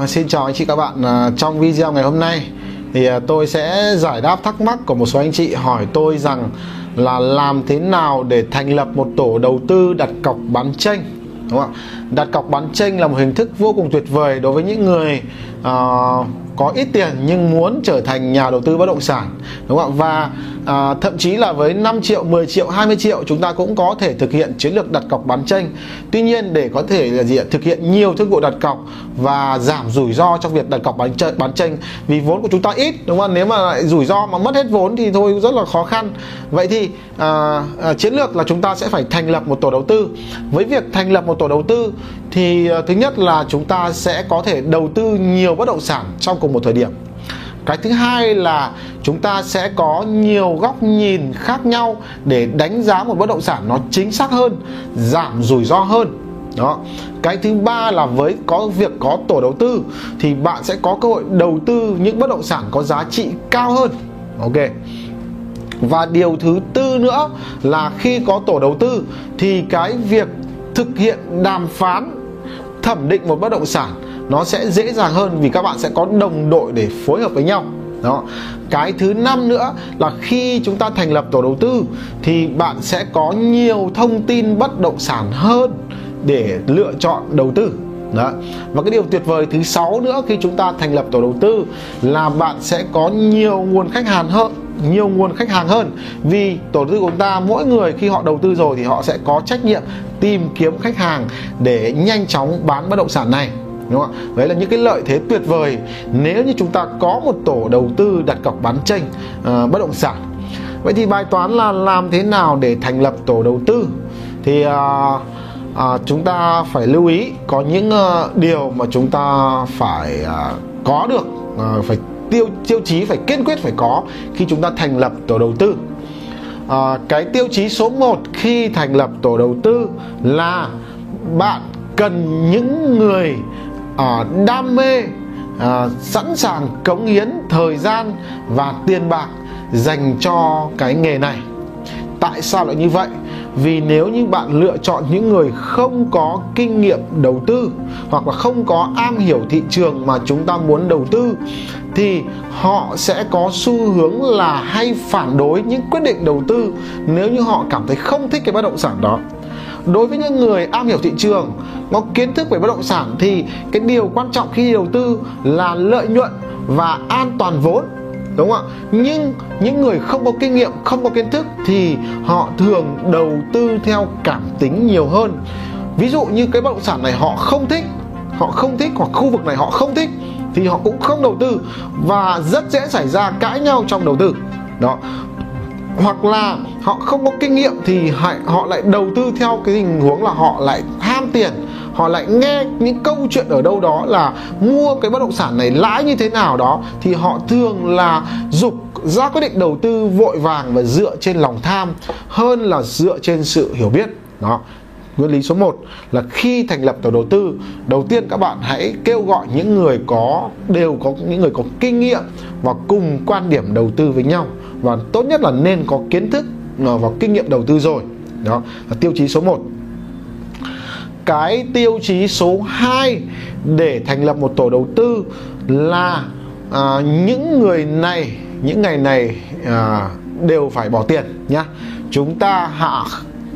À, xin chào anh chị các bạn. À, trong video ngày hôm nay thì à, tôi sẽ giải đáp thắc mắc của một số anh chị hỏi tôi rằng là làm thế nào để thành lập một tổ đầu tư đặt cọc bán tranh đúng không ạ? Đặt cọc bán tranh là một hình thức vô cùng tuyệt vời đối với những người uh, có ít tiền nhưng muốn trở thành nhà đầu tư bất động sản đúng không ạ? Và à, thậm chí là với 5 triệu 10 triệu 20 triệu chúng ta cũng có thể thực hiện chiến lược đặt cọc bán tranh. Tuy nhiên để có thể là gì ạ? Thực hiện nhiều thương vụ đặt cọc và giảm rủi ro trong việc đặt cọc bán tranh, bán tranh vì vốn của chúng ta ít đúng không nếu mà lại rủi ro mà mất hết vốn thì thôi rất là khó khăn. Vậy thì à, à, chiến lược là chúng ta sẽ phải thành lập một tổ đầu tư. Với việc thành lập một tổ đầu tư thì à, thứ nhất là chúng ta sẽ có thể đầu tư nhiều bất động sản trong cùng một thời điểm. Cái thứ hai là chúng ta sẽ có nhiều góc nhìn khác nhau để đánh giá một bất động sản nó chính xác hơn, giảm rủi ro hơn. Đó. Cái thứ ba là với có việc có tổ đầu tư thì bạn sẽ có cơ hội đầu tư những bất động sản có giá trị cao hơn. Ok. Và điều thứ tư nữa là khi có tổ đầu tư thì cái việc thực hiện đàm phán, thẩm định một bất động sản nó sẽ dễ dàng hơn vì các bạn sẽ có đồng đội để phối hợp với nhau. Đó. Cái thứ năm nữa là khi chúng ta thành lập tổ đầu tư thì bạn sẽ có nhiều thông tin bất động sản hơn để lựa chọn đầu tư. Đó. Và cái điều tuyệt vời thứ sáu nữa khi chúng ta thành lập tổ đầu tư là bạn sẽ có nhiều nguồn khách hàng hơn, nhiều nguồn khách hàng hơn. Vì tổ đầu tư của chúng ta, mỗi người khi họ đầu tư rồi thì họ sẽ có trách nhiệm tìm kiếm khách hàng để nhanh chóng bán bất động sản này đúng không ạ? Đấy là những cái lợi thế tuyệt vời nếu như chúng ta có một tổ đầu tư đặt cọc bán tranh uh, bất động sản. Vậy thì bài toán là làm thế nào để thành lập tổ đầu tư? Thì uh, uh, chúng ta phải lưu ý có những uh, điều mà chúng ta phải uh, có được uh, phải tiêu tiêu chí phải kiên quyết phải có khi chúng ta thành lập tổ đầu tư. À, cái tiêu chí số 1 khi thành lập tổ đầu tư là bạn cần những người à, đam mê à, sẵn sàng cống hiến thời gian và tiền bạc dành cho cái nghề này. Tại sao lại như vậy? Vì nếu như bạn lựa chọn những người không có kinh nghiệm đầu tư hoặc là không có am hiểu thị trường mà chúng ta muốn đầu tư thì họ sẽ có xu hướng là hay phản đối những quyết định đầu tư nếu như họ cảm thấy không thích cái bất động sản đó đối với những người am hiểu thị trường, có kiến thức về bất động sản thì cái điều quan trọng khi đầu tư là lợi nhuận và an toàn vốn, đúng không ạ? Nhưng những người không có kinh nghiệm, không có kiến thức thì họ thường đầu tư theo cảm tính nhiều hơn. Ví dụ như cái bất động sản này họ không thích, họ không thích hoặc khu vực này họ không thích thì họ cũng không đầu tư và rất dễ xảy ra cãi nhau trong đầu tư. Đó hoặc là họ không có kinh nghiệm thì họ lại đầu tư theo cái tình huống là họ lại ham tiền, họ lại nghe những câu chuyện ở đâu đó là mua cái bất động sản này lãi như thế nào đó, thì họ thường là dục ra quyết định đầu tư vội vàng và dựa trên lòng tham hơn là dựa trên sự hiểu biết. Đó, nguyên lý số 1 là khi thành lập tổ đầu tư, đầu tiên các bạn hãy kêu gọi những người có, đều có, những người có kinh nghiệm và cùng quan điểm đầu tư với nhau và tốt nhất là nên có kiến thức và kinh nghiệm đầu tư rồi. Đó là tiêu chí số 1 cái tiêu chí số 2 để thành lập một tổ đầu tư là à, những người này những ngày này à, đều phải bỏ tiền nhá. Chúng ta hạ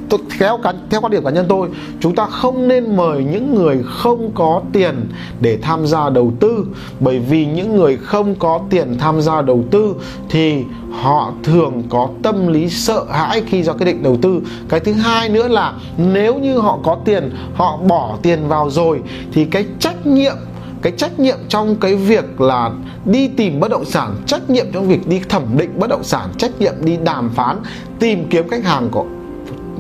tôi theo cá, theo quan điểm cá nhân tôi chúng ta không nên mời những người không có tiền để tham gia đầu tư. Bởi vì những người không có tiền tham gia đầu tư thì họ thường có tâm lý sợ hãi khi ra quyết định đầu tư. Cái thứ hai nữa là nếu như họ có tiền họ bỏ tiền vào rồi thì cái trách nhiệm cái trách nhiệm trong cái việc là đi tìm bất động sản trách nhiệm trong việc đi thẩm định bất động sản trách nhiệm đi đàm phán tìm kiếm khách hàng của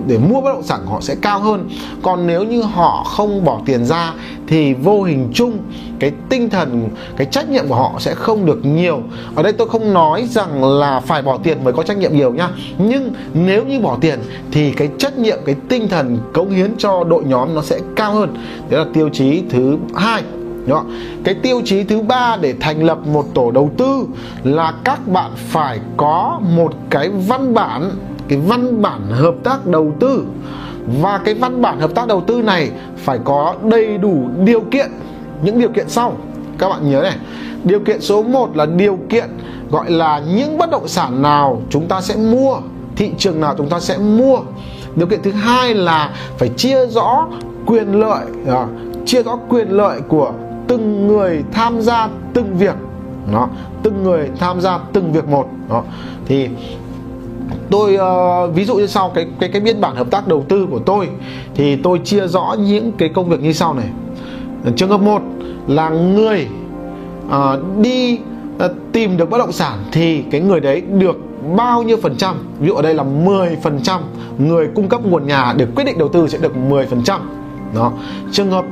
để mua bất động sản của họ sẽ cao hơn. Còn nếu như họ không bỏ tiền ra thì vô hình chung, cái tinh thần, cái trách nhiệm của họ sẽ không được nhiều. Ở đây tôi không nói rằng là phải bỏ tiền mới có trách nhiệm nhiều nhá. Nhưng nếu như bỏ tiền thì cái trách nhiệm, cái tinh thần cống hiến cho đội nhóm nó sẽ cao hơn. Đấy là tiêu chí thứ hai đó. Cái tiêu chí thứ ba để thành lập một tổ đầu tư là các bạn phải có một cái văn bản cái văn bản hợp tác đầu tư. Và cái văn bản hợp tác đầu tư này phải có đầy đủ điều kiện. Những điều kiện sau. Các bạn nhớ này. Điều kiện số 1 là điều kiện gọi là những bất động sản nào chúng ta sẽ mua thị trường nào chúng ta sẽ mua. Điều kiện thứ hai là phải chia rõ quyền lợi à, chia rõ quyền lợi của từng người tham gia từng việc. Nó từng người tham gia từng việc một. Đó thì tôi uh, ví dụ như sau cái cái cái biên bản hợp tác đầu tư của tôi thì tôi chia rõ những cái công việc như sau này. Trường hợp một là người uh, đi uh, tìm được bất động sản thì cái người đấy được bao nhiêu phần trăm? Ví dụ ở đây là 10 phần trăm. Người cung cấp nguồn nhà được quyết định đầu tư sẽ được 10 phần trăm. Đó. Trường hợp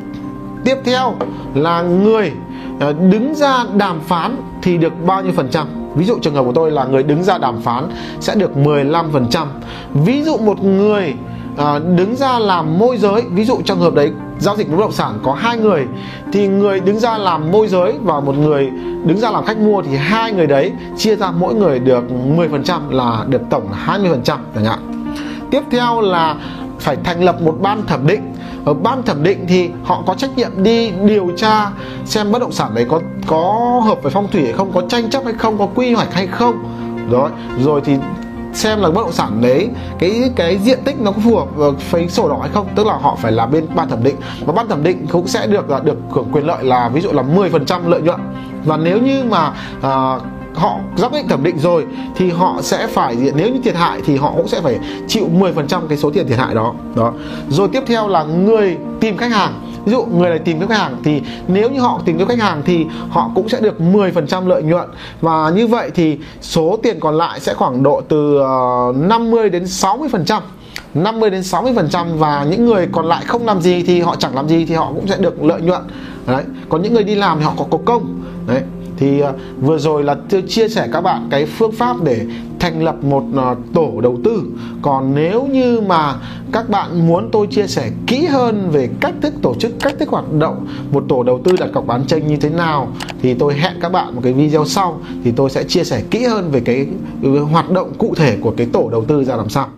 tiếp theo là người đứng ra đàm phán thì được bao nhiêu phần trăm? Ví dụ trường hợp của tôi là người đứng ra đàm phán sẽ được 15% ví dụ một người à, đứng ra làm môi giới ví dụ trong hợp đấy giao dịch bất động sản có hai người thì người đứng ra làm môi giới và một người đứng ra làm khách mua thì hai người đấy chia ra mỗi người được 10% là được tổng 20% chẳng hạn. Tiếp theo là phải thành lập một ban thẩm định ở ban thẩm định thì họ có trách nhiệm đi điều tra xem bất động sản đấy có có hợp với phong thủy hay không có tranh chấp hay không có quy hoạch hay không. Rồi rồi thì xem là bất động sản đấy cái cái diện tích nó có phù hợp với sổ đỏ hay không tức là họ phải là bên ban thẩm định. Và ban thẩm định cũng sẽ được là được hưởng quyền lợi là ví dụ là 10% lợi nhuận. Và nếu như mà uh, họ giám định thẩm định rồi thì họ sẽ phải, nếu như thiệt hại thì họ cũng sẽ phải chịu 10% cái số tiền thiệt hại đó. Đó. Rồi tiếp theo là người tìm khách hàng. Ví dụ người này tìm kiếm khách hàng thì nếu như họ tìm kiếm khách hàng thì họ cũng sẽ được 10% lợi nhuận. Và như vậy thì số tiền còn lại sẽ khoảng độ từ ờ, 50 đến 60% 50 đến 60 phần trăm và những người còn lại không làm gì thì họ chẳng làm gì thì họ cũng sẽ được lợi nhuận. Đấy. Còn những người đi làm thì họ có có công. Đấy thì uh, vừa rồi là tôi chia sẻ các bạn cái phương pháp để thành lập một uh, tổ đầu tư. Còn nếu như mà các bạn muốn tôi chia sẻ kỹ hơn về cách thức tổ chức cách thức hoạt động một tổ đầu tư đặt cọc bán tranh như thế nào thì tôi hẹn các bạn một cái video sau thì tôi sẽ chia sẻ kỹ hơn về cái, cái hoạt động cụ thể của cái tổ đầu tư ra làm sao.